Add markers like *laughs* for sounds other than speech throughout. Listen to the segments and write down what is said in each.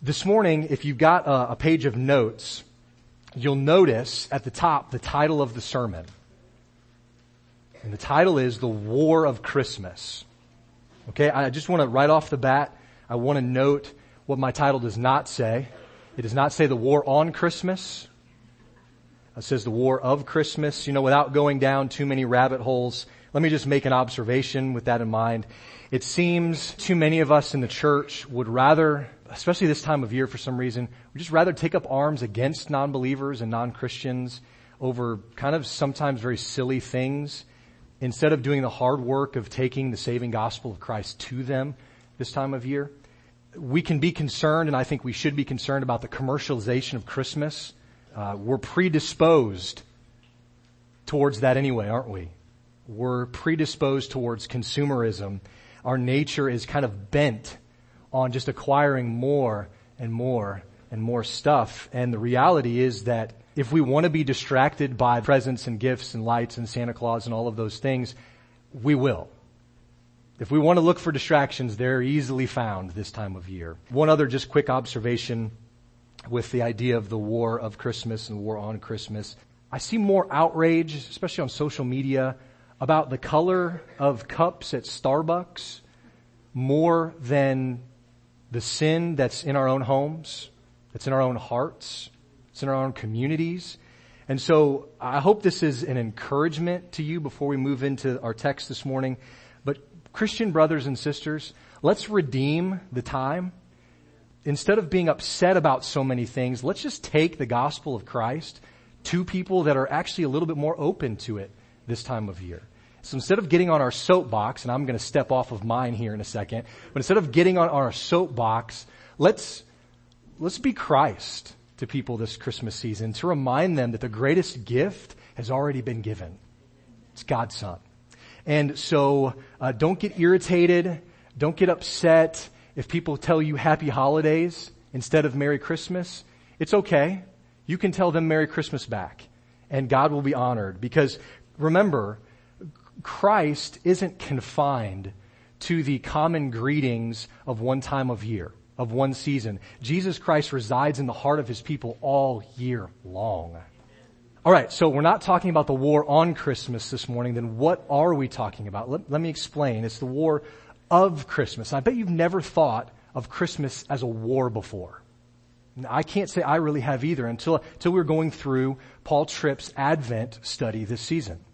This morning, if you've got a, a page of notes, you'll notice at the top the title of the sermon. And the title is The War of Christmas. Okay, I just want to, right off the bat, I want to note what my title does not say. It does not say the war on Christmas. It says the war of Christmas. You know, without going down too many rabbit holes, let me just make an observation with that in mind. It seems too many of us in the church would rather especially this time of year for some reason, we just rather take up arms against non-believers and non-Christians over kind of sometimes very silly things instead of doing the hard work of taking the saving gospel of Christ to them this time of year. We can be concerned, and I think we should be concerned about the commercialization of Christmas. Uh, we're predisposed towards that anyway, aren't we? We're predisposed towards consumerism. Our nature is kind of bent on just acquiring more and more and more stuff. And the reality is that if we want to be distracted by presents and gifts and lights and Santa Claus and all of those things, we will. If we want to look for distractions, they're easily found this time of year. One other just quick observation with the idea of the war of Christmas and war on Christmas. I see more outrage, especially on social media, about the color of cups at Starbucks more than the sin that's in our own homes, that's in our own hearts, it's in our own communities. And so I hope this is an encouragement to you before we move into our text this morning. But Christian brothers and sisters, let's redeem the time. Instead of being upset about so many things, let's just take the gospel of Christ to people that are actually a little bit more open to it this time of year. So instead of getting on our soapbox, and I'm going to step off of mine here in a second, but instead of getting on our soapbox, let's, let's be Christ to people this Christmas season to remind them that the greatest gift has already been given. It's God's Son. And so, uh, don't get irritated. Don't get upset if people tell you happy holidays instead of Merry Christmas. It's okay. You can tell them Merry Christmas back and God will be honored because remember, Christ isn't confined to the common greetings of one time of year, of one season. Jesus Christ resides in the heart of his people all year long. All right, so we're not talking about the war on Christmas this morning. Then what are we talking about? Let, let me explain. It's the war of Christmas. I bet you've never thought of Christmas as a war before. I can't say I really have either until, until we are going through Paul Tripp's Advent study this season.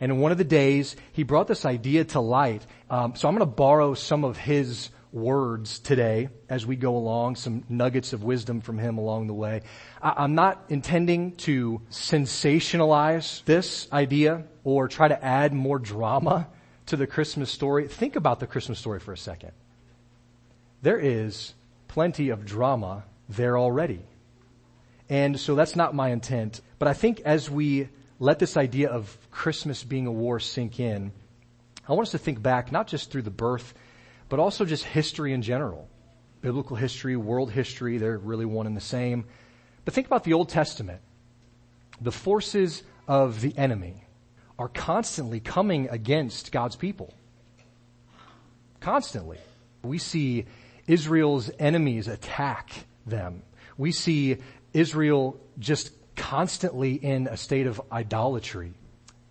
And in one of the days, he brought this idea to light. Um, so I'm going to borrow some of his words today as we go along, some nuggets of wisdom from him along the way. I, am not intending to sensationalize this idea or try to add more drama to the Christmas story. Think about the Christmas story for a second. There is plenty of drama there already. And so that's not my intent. But I think as we let this idea of Christmas being a war sink in, I want us to think back not just through the birth, but also just history in general. Biblical history, world history, they're really one and the same. But think about the Old Testament. The forces of the enemy are constantly coming against God's people. Constantly. We see Israel's enemies attack them. We see Israel just constantly in a state of idolatry.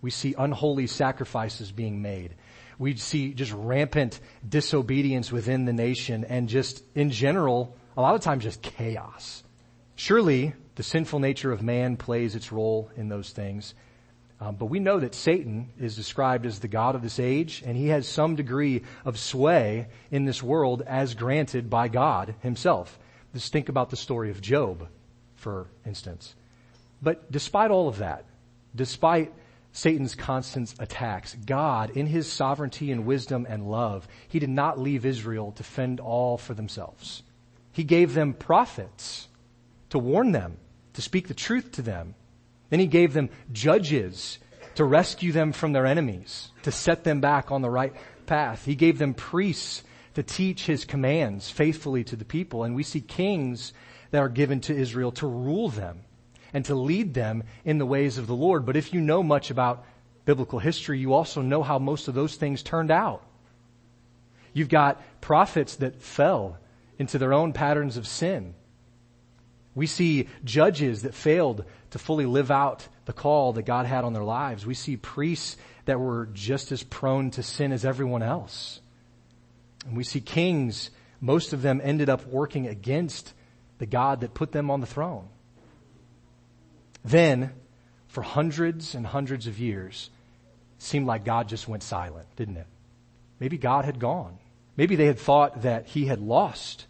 We see unholy sacrifices being made. We see just rampant disobedience within the nation and just in general, a lot of times just chaos. Surely the sinful nature of man plays its role in those things. Um, but we know that Satan is described as the God of this age, and he has some degree of sway in this world as granted by God himself. Just think about the story of Job, for instance. But despite all of that, despite Satan's constant attacks, God, in his sovereignty and wisdom and love, he did not leave Israel to fend all for themselves. He gave them prophets to warn them, to speak the truth to them. Then he gave them judges to rescue them from their enemies, to set them back on the right path. He gave them priests to teach his commands faithfully to the people. And we see kings that are given to Israel to rule them and to lead them in the ways of the Lord. But if you know much about biblical history, you also know how most of those things turned out. You've got prophets that fell into their own patterns of sin. We see judges that failed to fully live out the call that God had on their lives. We see priests that were just as prone to sin as everyone else. And we see kings, most of them ended up working against the God that put them on the throne. Then, for hundreds and hundreds of years, seemed like God just went silent, didn't it? Maybe God had gone. Maybe they had thought that he had lost.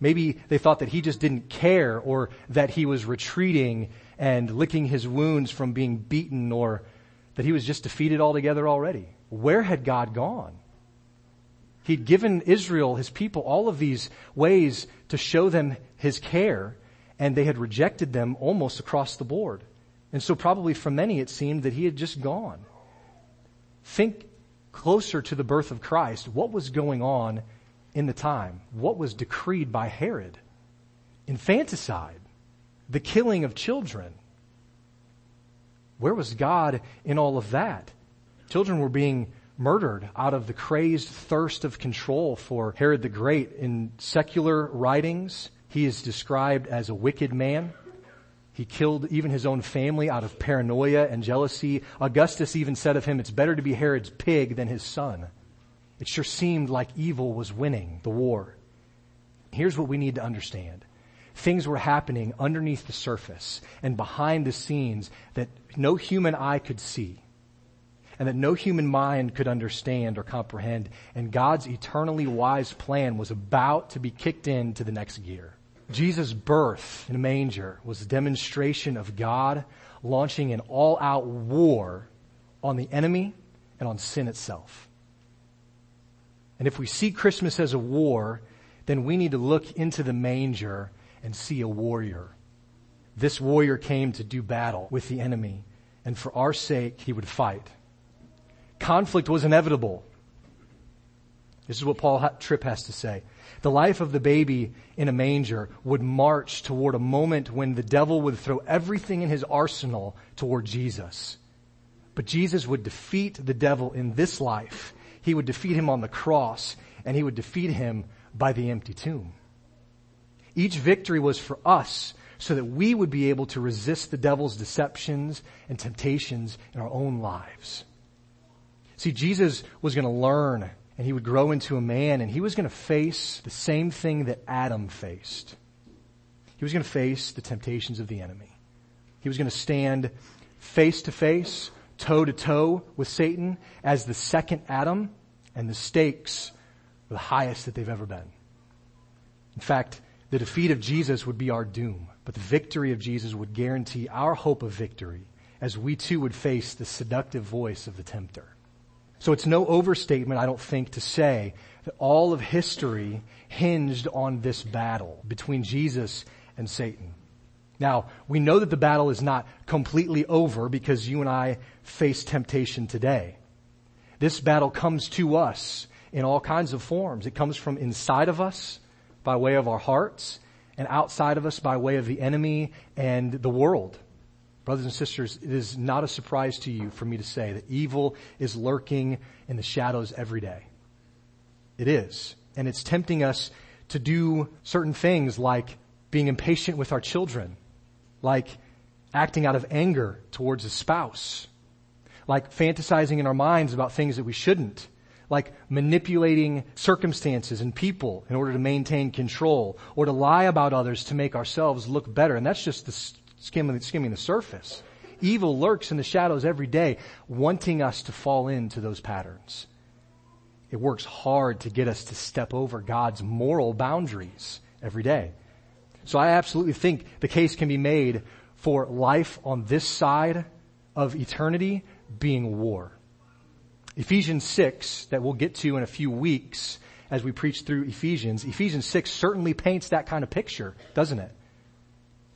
Maybe they thought that he just didn't care or that he was retreating and licking his wounds from being beaten or that he was just defeated altogether already. Where had God gone? He'd given Israel, his people, all of these ways to show them his care, and they had rejected them almost across the board. And so probably for many it seemed that he had just gone. Think closer to the birth of Christ. What was going on in the time? What was decreed by Herod? Infanticide, the killing of children. Where was God in all of that? Children were being murdered out of the crazed thirst of control for Herod the Great. In secular writings, he is described as a wicked man. He killed even his own family out of paranoia and jealousy. Augustus even said of him, it's better to be Herod's pig than his son. It sure seemed like evil was winning the war. Here's what we need to understand. Things were happening underneath the surface and behind the scenes that no human eye could see and that no human mind could understand or comprehend. And God's eternally wise plan was about to be kicked into the next gear. Jesus' birth in a manger was a demonstration of God launching an all out war on the enemy and on sin itself. And if we see Christmas as a war, then we need to look into the manger and see a warrior. This warrior came to do battle with the enemy, and for our sake, he would fight. Conflict was inevitable. This is what Paul Tripp has to say. The life of the baby in a manger would march toward a moment when the devil would throw everything in his arsenal toward Jesus. But Jesus would defeat the devil in this life. He would defeat him on the cross and he would defeat him by the empty tomb. Each victory was for us so that we would be able to resist the devil's deceptions and temptations in our own lives. See, Jesus was going to learn and he would grow into a man and he was going to face the same thing that Adam faced. He was going to face the temptations of the enemy. He was going to stand face to face, toe to toe with Satan as the second Adam and the stakes were the highest that they've ever been. In fact, the defeat of Jesus would be our doom, but the victory of Jesus would guarantee our hope of victory as we too would face the seductive voice of the tempter. So it's no overstatement, I don't think, to say that all of history hinged on this battle between Jesus and Satan. Now, we know that the battle is not completely over because you and I face temptation today. This battle comes to us in all kinds of forms. It comes from inside of us by way of our hearts and outside of us by way of the enemy and the world. Brothers and sisters, it is not a surprise to you for me to say that evil is lurking in the shadows every day. It is. And it's tempting us to do certain things like being impatient with our children, like acting out of anger towards a spouse, like fantasizing in our minds about things that we shouldn't, like manipulating circumstances and people in order to maintain control, or to lie about others to make ourselves look better. And that's just the skimming, skimming the surface. Evil lurks in the shadows every day, wanting us to fall into those patterns. It works hard to get us to step over God's moral boundaries every day. So I absolutely think the case can be made for life on this side of eternity being war. Ephesians 6, that we'll get to in a few weeks as we preach through Ephesians, Ephesians 6 certainly paints that kind of picture, doesn't it?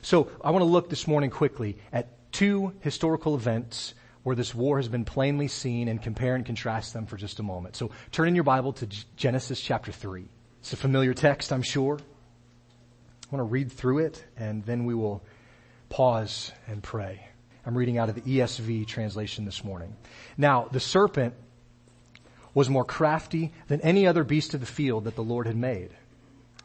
So I want to look this morning quickly at two historical events where this war has been plainly seen and compare and contrast them for just a moment. So turn in your Bible to Genesis chapter 3. It's a familiar text, I'm sure. I want to read through it and then we will pause and pray. I'm reading out of the ESV translation this morning. Now, the serpent was more crafty than any other beast of the field that the Lord had made.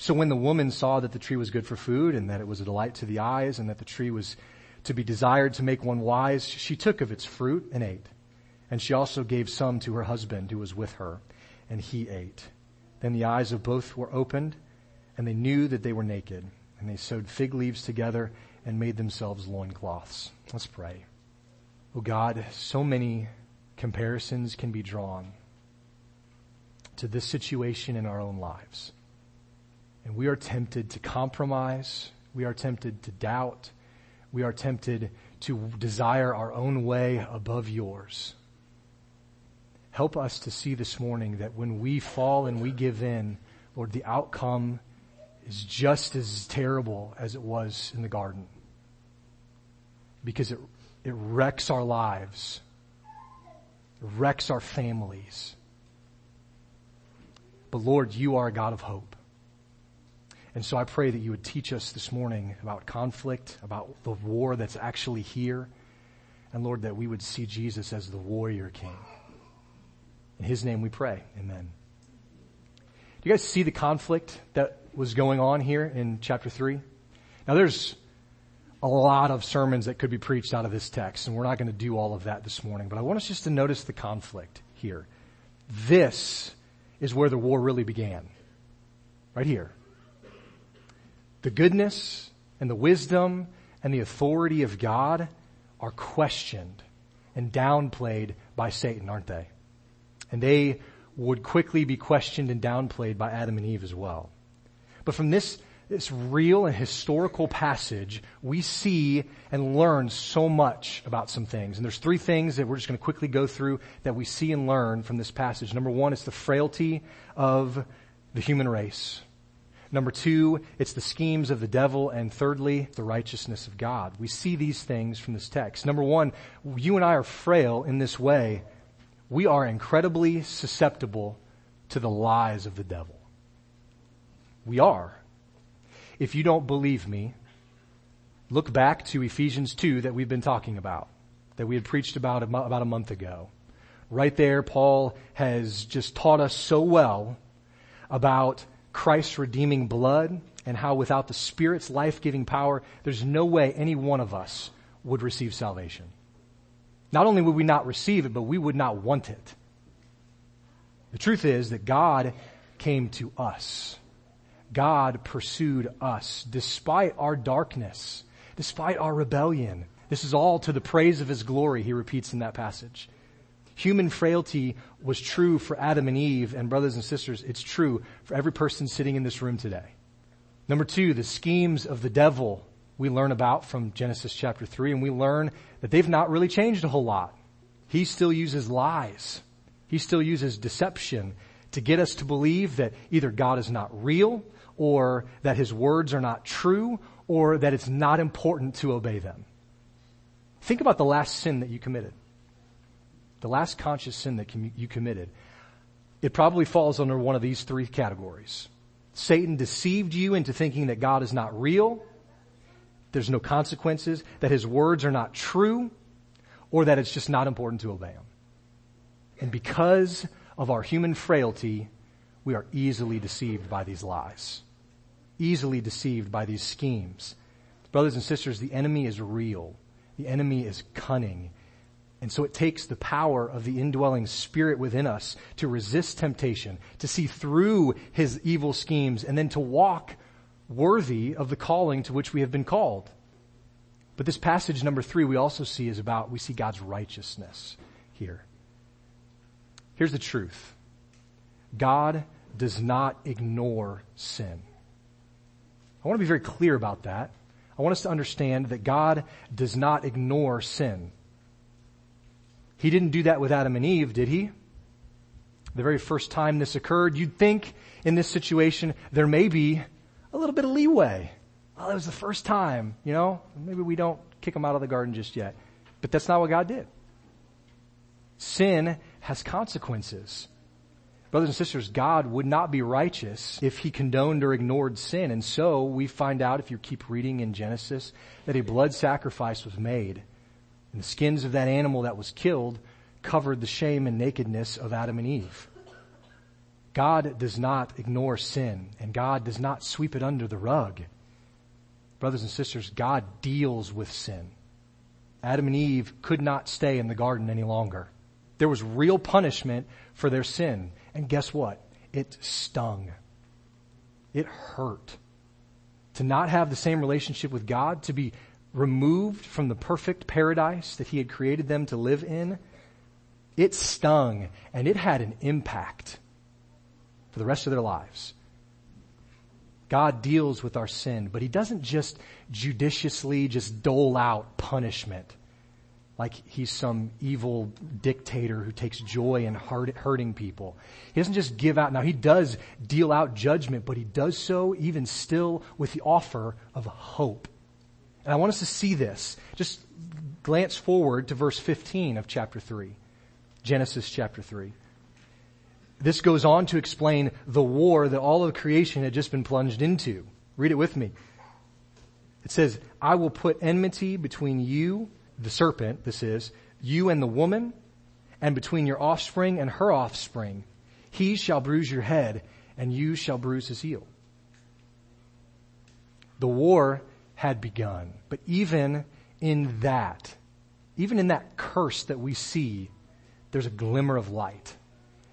So when the woman saw that the tree was good for food and that it was a delight to the eyes and that the tree was to be desired to make one wise, she took of its fruit and ate. And she also gave some to her husband who was with her and he ate. Then the eyes of both were opened and they knew that they were naked and they sewed fig leaves together and made themselves loincloths. Let's pray. Oh God, so many comparisons can be drawn to this situation in our own lives. And we are tempted to compromise. We are tempted to doubt. We are tempted to desire our own way above yours. Help us to see this morning that when we fall and we give in, Lord, the outcome is just as terrible as it was in the garden. Because it, it wrecks our lives. It wrecks our families. But Lord, you are a God of hope. And so I pray that you would teach us this morning about conflict, about the war that's actually here. And Lord, that we would see Jesus as the warrior king. In his name we pray. Amen. Do you guys see the conflict that was going on here in chapter three? Now there's a lot of sermons that could be preached out of this text, and we're not going to do all of that this morning, but I want us just to notice the conflict here. This is where the war really began. Right here the goodness and the wisdom and the authority of God are questioned and downplayed by Satan, aren't they? And they would quickly be questioned and downplayed by Adam and Eve as well. But from this, this real and historical passage, we see and learn so much about some things. And there's three things that we're just going to quickly go through that we see and learn from this passage. Number one, it's the frailty of the human race. Number two, it's the schemes of the devil. And thirdly, the righteousness of God. We see these things from this text. Number one, you and I are frail in this way. We are incredibly susceptible to the lies of the devil. We are. If you don't believe me, look back to Ephesians 2 that we've been talking about, that we had preached about about a month ago. Right there, Paul has just taught us so well about Christ's redeeming blood and how without the Spirit's life-giving power, there's no way any one of us would receive salvation. Not only would we not receive it, but we would not want it. The truth is that God came to us. God pursued us despite our darkness, despite our rebellion. This is all to the praise of His glory, he repeats in that passage. Human frailty was true for Adam and Eve, and brothers and sisters, it's true for every person sitting in this room today. Number two, the schemes of the devil we learn about from Genesis chapter three, and we learn that they've not really changed a whole lot. He still uses lies. He still uses deception to get us to believe that either God is not real, or that his words are not true, or that it's not important to obey them. Think about the last sin that you committed the last conscious sin that you committed, it probably falls under one of these three categories. Satan deceived you into thinking that God is not real, there's no consequences, that his words are not true, or that it's just not important to obey him. And because of our human frailty, we are easily deceived by these lies. Easily deceived by these schemes. Brothers and sisters, the enemy is real. The enemy is cunning. And so it takes the power of the indwelling spirit within us to resist temptation, to see through his evil schemes, and then to walk worthy of the calling to which we have been called. But this passage number three we also see is about, we see God's righteousness here. Here's the truth. God does not ignore sin. I want to be very clear about that. I want us to understand that God does not ignore sin. He didn't do that with Adam and Eve, did he? The very first time this occurred, you'd think in this situation there may be a little bit of leeway. Oh, well, it was the first time, you know, maybe we don't kick them out of the garden just yet. But that's not what God did. Sin has consequences. Brothers and sisters, God would not be righteous if he condoned or ignored sin. And so we find out, if you keep reading in Genesis, that a blood sacrifice was made. And the skins of that animal that was killed covered the shame and nakedness of Adam and Eve. God does not ignore sin, and God does not sweep it under the rug. Brothers and sisters, God deals with sin. Adam and Eve could not stay in the garden any longer. There was real punishment for their sin. And guess what? It stung. It hurt. To not have the same relationship with God, to be removed from the perfect paradise that He had created them to live in, it stung and it had an impact for the rest of their lives. God deals with our sin, but He doesn't just judiciously just dole out punishment like he's some evil dictator who takes joy in hurting people. He doesn't just give out. Now he does deal out judgment, but he does so even still with the offer of hope. And I want us to see this. Just glance forward to verse 15 of chapter 3. Genesis chapter 3. This goes on to explain the war that all of creation had just been plunged into. Read it with me. It says, I will put enmity between you the serpent, this is, you and the woman, and between your offspring and her offspring. He shall bruise your head, and you shall bruise his heel. The war had begun, but even in that, even in that curse that we see, there's a glimmer of light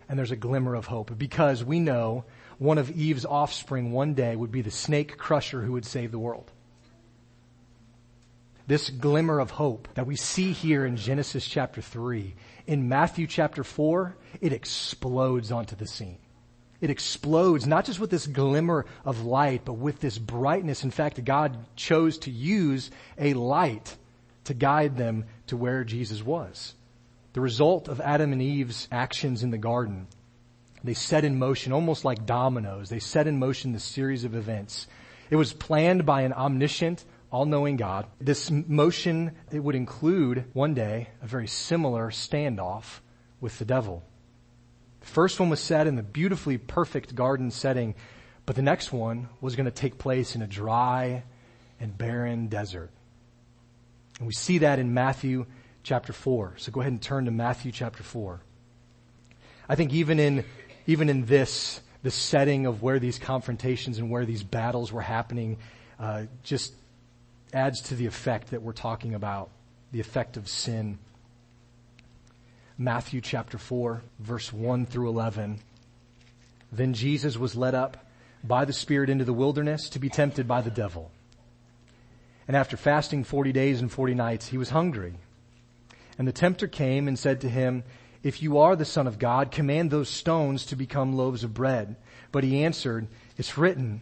and there's a glimmer of hope. Because we know one of Eve's offspring one day would be the snake crusher who would save the world. This glimmer of hope that we see here in Genesis chapter 3, in Matthew chapter 4, it explodes onto the scene. It explodes not just with this glimmer of light, but with this brightness. In fact, God chose to use a light to guide them to where Jesus was. The result of Adam and Eve's actions in the garden, they set in motion, almost like dominoes, they set in motion the series of events. It was planned by an omniscient, all-knowing God. This motion, it would include one day a very similar standoff with the devil. First one was set in the beautifully perfect garden setting, but the next one was going to take place in a dry and barren desert. And we see that in Matthew chapter 4. So go ahead and turn to Matthew chapter 4. I think even in, even in this, the setting of where these confrontations and where these battles were happening, uh, just adds to the effect that we're talking about, the effect of sin. Matthew chapter 4, verse 1 through 11. Then Jesus was led up by the Spirit into the wilderness to be tempted by the devil. And after fasting 40 days and 40 nights, he was hungry. And the tempter came and said to him, If you are the Son of God, command those stones to become loaves of bread. But he answered, It's written,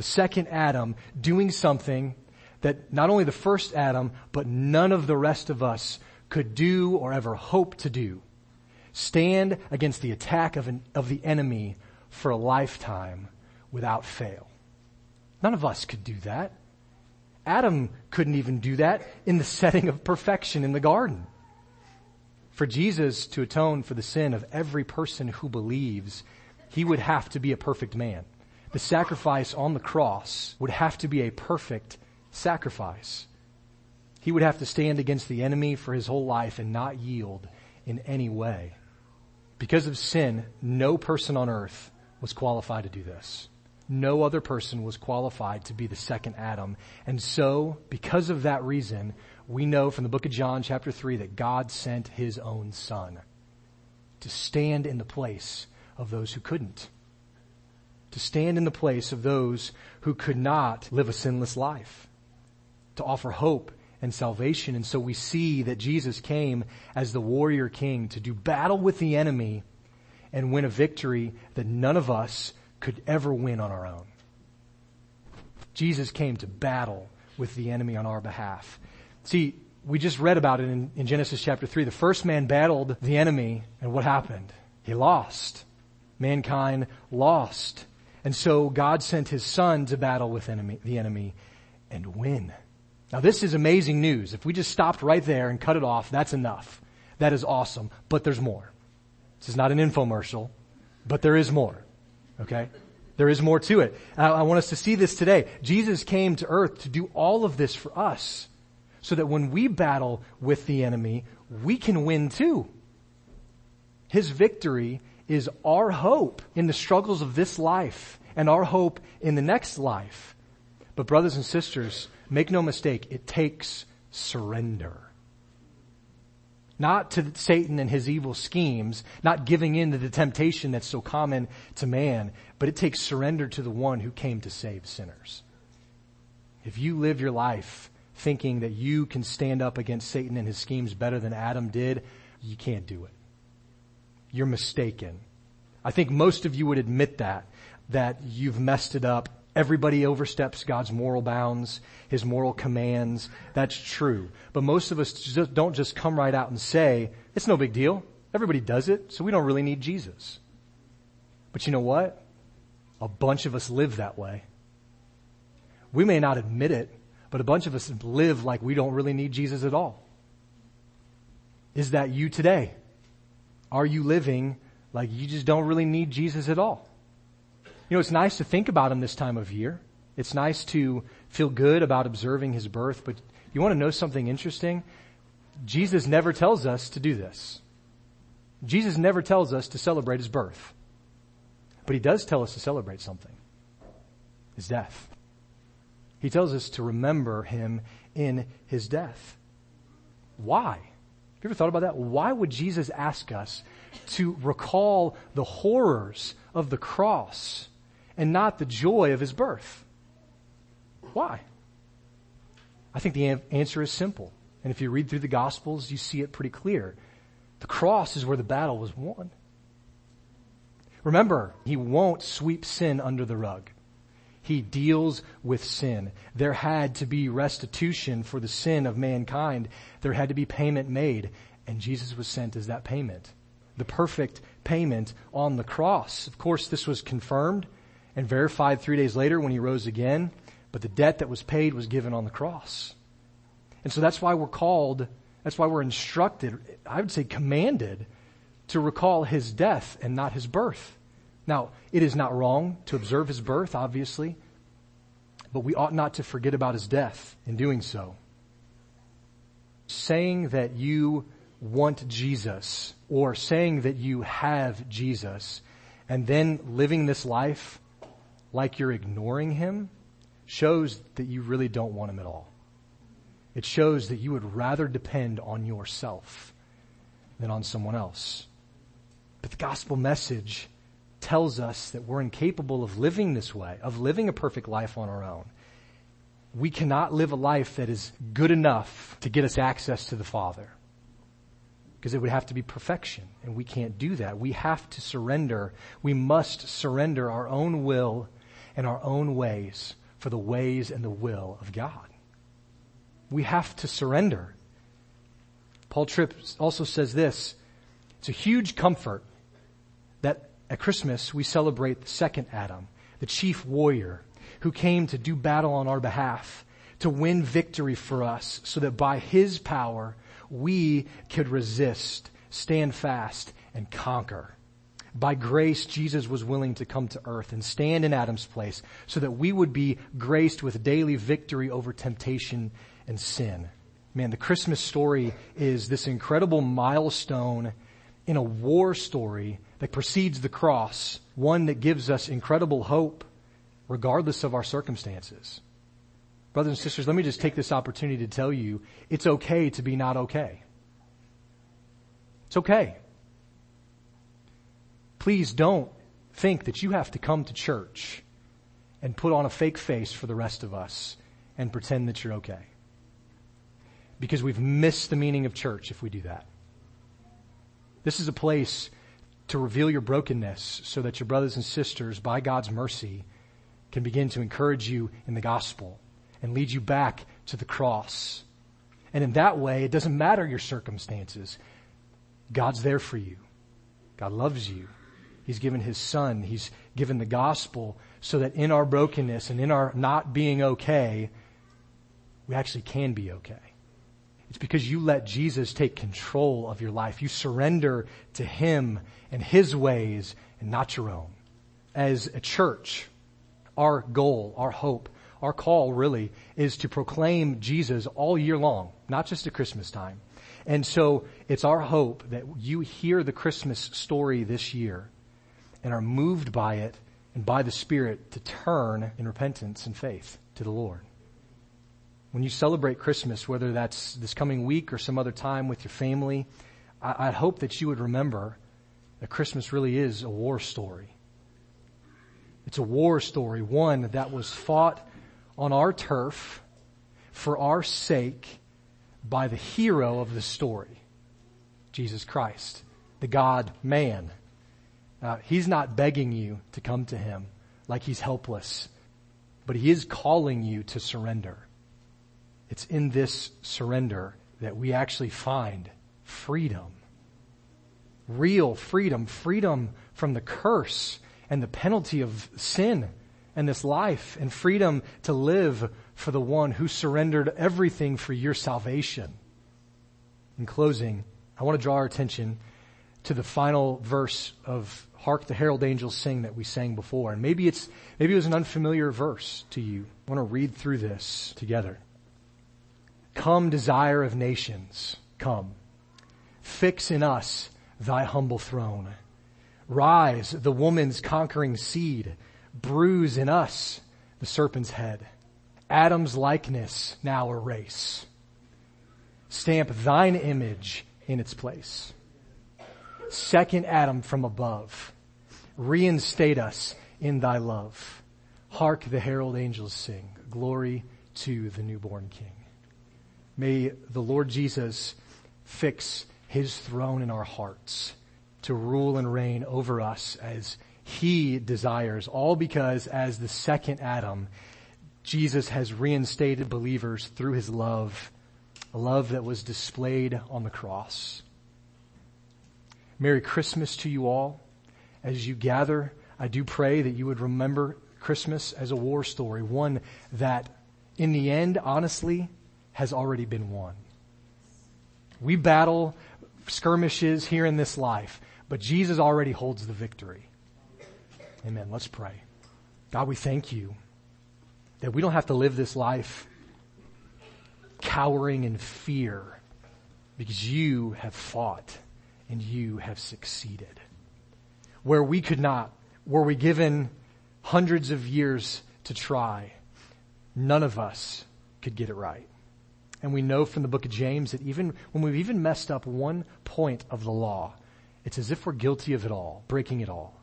the second Adam, doing something that not only the first Adam, but none of the rest of us could do or ever hope to do. Stand against the attack of, an, of the enemy for a lifetime without fail. None of us could do that. Adam couldn't even do that in the *laughs* setting of perfection in the garden. For Jesus to atone for the sin of every person who believes, he would have to be a perfect man the sacrifice on the cross would have to be a perfect sacrifice. He would have to stand against the enemy for his whole life and not yield in any way. Because of sin, no person on earth was qualified to do this. No other person was qualified to be the second Adam. And so, because of that reason, we know from the book of John chapter 3 that God sent his own son to stand in the place of those who couldn't. To stand in the place of those who could not live a sinless life. To offer hope and salvation. And so we see that Jesus came as the warrior king to do battle with the enemy and win a victory that none of us could ever win on our own. Jesus came to battle with the enemy on our behalf. See, we just read about it in, in, Genesis chapter 3. The first man battled the enemy, and what happened? He lost. Mankind lost. And so God sent his son to battle with enemy, the enemy and win. Now this is amazing news. If we just stopped right there and cut it off, that's enough. That is awesome. But there's more. This is not an infomercial, but there is more. Okay? There is more to it. I, I want us to see this today. Jesus came to earth to do all of this for us so that when we battle with the enemy, we can win too. His victory is our hope in the struggles of this life and our hope in the next life. But brothers and sisters, make no mistake, it takes surrender. Not to Satan and his evil schemes, not giving in to the temptation that's so common to man, but it takes surrender to the one who came to save sinners. If you live your life thinking that you can stand up against Satan and his schemes better than Adam did, you can't do it. You're mistaken. I think most of you would admit that, that you've messed it up. Everybody oversteps God's moral bounds, His moral commands. That's true. But most of us just don't just come right out and say, it's no big deal. Everybody does it, so we don't really need Jesus. But you know what? A bunch of us live that way. We may not admit it, but a bunch of us live like we don't really need Jesus at all. Is that you today? Are you living like you just don't really need Jesus at all? You know, it's nice to think about him this time of year. It's nice to feel good about observing his birth, but you want to know something interesting? Jesus never tells us to do this. Jesus never tells us to celebrate his birth. But he does tell us to celebrate something. His death. He tells us to remember him in his death. Why? Have you ever thought about that? Why would Jesus ask us to recall the horrors of the cross and not the joy of his birth? Why? I think the answer is simple. And if you read through the Gospels, you see it pretty clear. The cross is where the battle was won. Remember, he won't sweep sin under the rug. He deals with sin. There had to be restitution for the sin of mankind. There had to be payment made. And Jesus was sent as that payment. The perfect payment on the cross. Of course, this was confirmed and verified three days later when he rose again. But the debt that was paid was given on the cross. And so that's why we're called, that's why we're instructed, I would say commanded, to recall his death and not his birth. Now, it is not wrong to observe his birth, obviously, but we ought not to forget about his death in doing so. Saying that you want Jesus or saying that you have Jesus and then living this life like you're ignoring him shows that you really don't want him at all. It shows that you would rather depend on yourself than on someone else. But the gospel message tells us that we're incapable of living this way, of living a perfect life on our own. We cannot live a life that is good enough to get us access to the Father. Because it would have to be perfection, and we can't do that. We have to surrender. We must surrender our own will and our own ways for the ways and the will of God. We have to surrender. Paul Tripp also says this. It's a huge comfort that at Christmas, we celebrate the second Adam, the chief warrior who came to do battle on our behalf, to win victory for us so that by his power we could resist, stand fast, and conquer. By grace, Jesus was willing to come to earth and stand in Adam's place so that we would be graced with daily victory over temptation and sin. Man, the Christmas story is this incredible milestone in a war story that precedes the cross, one that gives us incredible hope regardless of our circumstances. Brothers and sisters, let me just take this opportunity to tell you it's okay to be not okay. It's okay. Please don't think that you have to come to church and put on a fake face for the rest of us and pretend that you're okay. Because we've missed the meaning of church if we do that. This is a place to reveal your brokenness so that your brothers and sisters, by God's mercy, can begin to encourage you in the gospel and lead you back to the cross. And in that way, it doesn't matter your circumstances. God's there for you. God loves you. He's given His Son. He's given the gospel so that in our brokenness and in our not being okay, we actually can be okay. It's because you let Jesus take control of your life. You surrender to Him and His ways and not your own. As a church, our goal, our hope, our call really is to proclaim Jesus all year long, not just at Christmas time. And so it's our hope that you hear the Christmas story this year and are moved by it and by the Spirit to turn in repentance and faith to the Lord. When you celebrate Christmas, whether that's this coming week or some other time with your family, I, I hope that you would remember that Christmas really is a war story. It's a war story, one that was fought on our turf for our sake by the hero of the story, Jesus Christ, the God man. Uh, he's not begging you to come to him like he's helpless, but he is calling you to surrender. It's in this surrender that we actually find freedom. Real freedom, freedom from the curse and the penalty of sin and this life and freedom to live for the one who surrendered everything for your salvation. In closing, I want to draw our attention to the final verse of Hark the Herald Angels Sing that we sang before. And maybe it's, maybe it was an unfamiliar verse to you. I want to read through this together. Come, desire of nations, come. Fix in us thy humble throne. Rise, the woman's conquering seed bruise in us the serpent's head. Adam's likeness now erase. Stamp thine image in its place. Second Adam from above. Reinstate us in thy love. Hark the herald angels sing. Glory to the newborn king. May the Lord Jesus fix his throne in our hearts to rule and reign over us as he desires, all because as the second Adam, Jesus has reinstated believers through his love, a love that was displayed on the cross. Merry Christmas to you all. As you gather, I do pray that you would remember Christmas as a war story, one that in the end, honestly, has already been won. We battle skirmishes here in this life, but Jesus already holds the victory. Amen. Let's pray. God, we thank you that we don't have to live this life cowering in fear because you have fought and you have succeeded. Where we could not, were we given hundreds of years to try, none of us could get it right. And we know from the book of James that even when we've even messed up one point of the law, it's as if we're guilty of it all, breaking it all.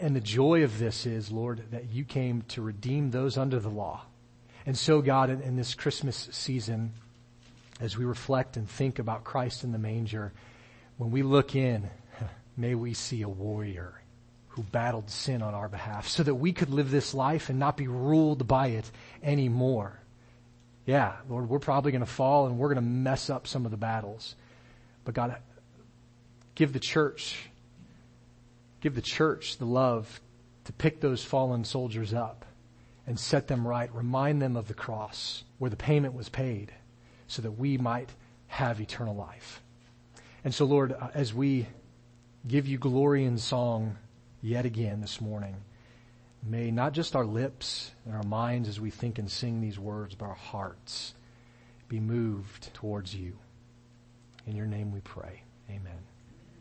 And the joy of this is, Lord, that you came to redeem those under the law. And so, God, in, this Christmas season, as we reflect and think about Christ in the manger, when we look in, *laughs* may we see a warrior who battled sin on our behalf so that we could live this life and not be ruled by it anymore. Yeah, Lord, we're probably going to fall and we're going to mess up some of the battles. But God, give the church Give the church the love to pick those fallen soldiers up and set them right. Remind them of the cross where the payment was paid so that we might have eternal life. And so, Lord, uh, as we give you glory and song yet again this morning, may not just our lips and our minds as we think and sing these words, but our hearts be moved towards you. In your name we pray.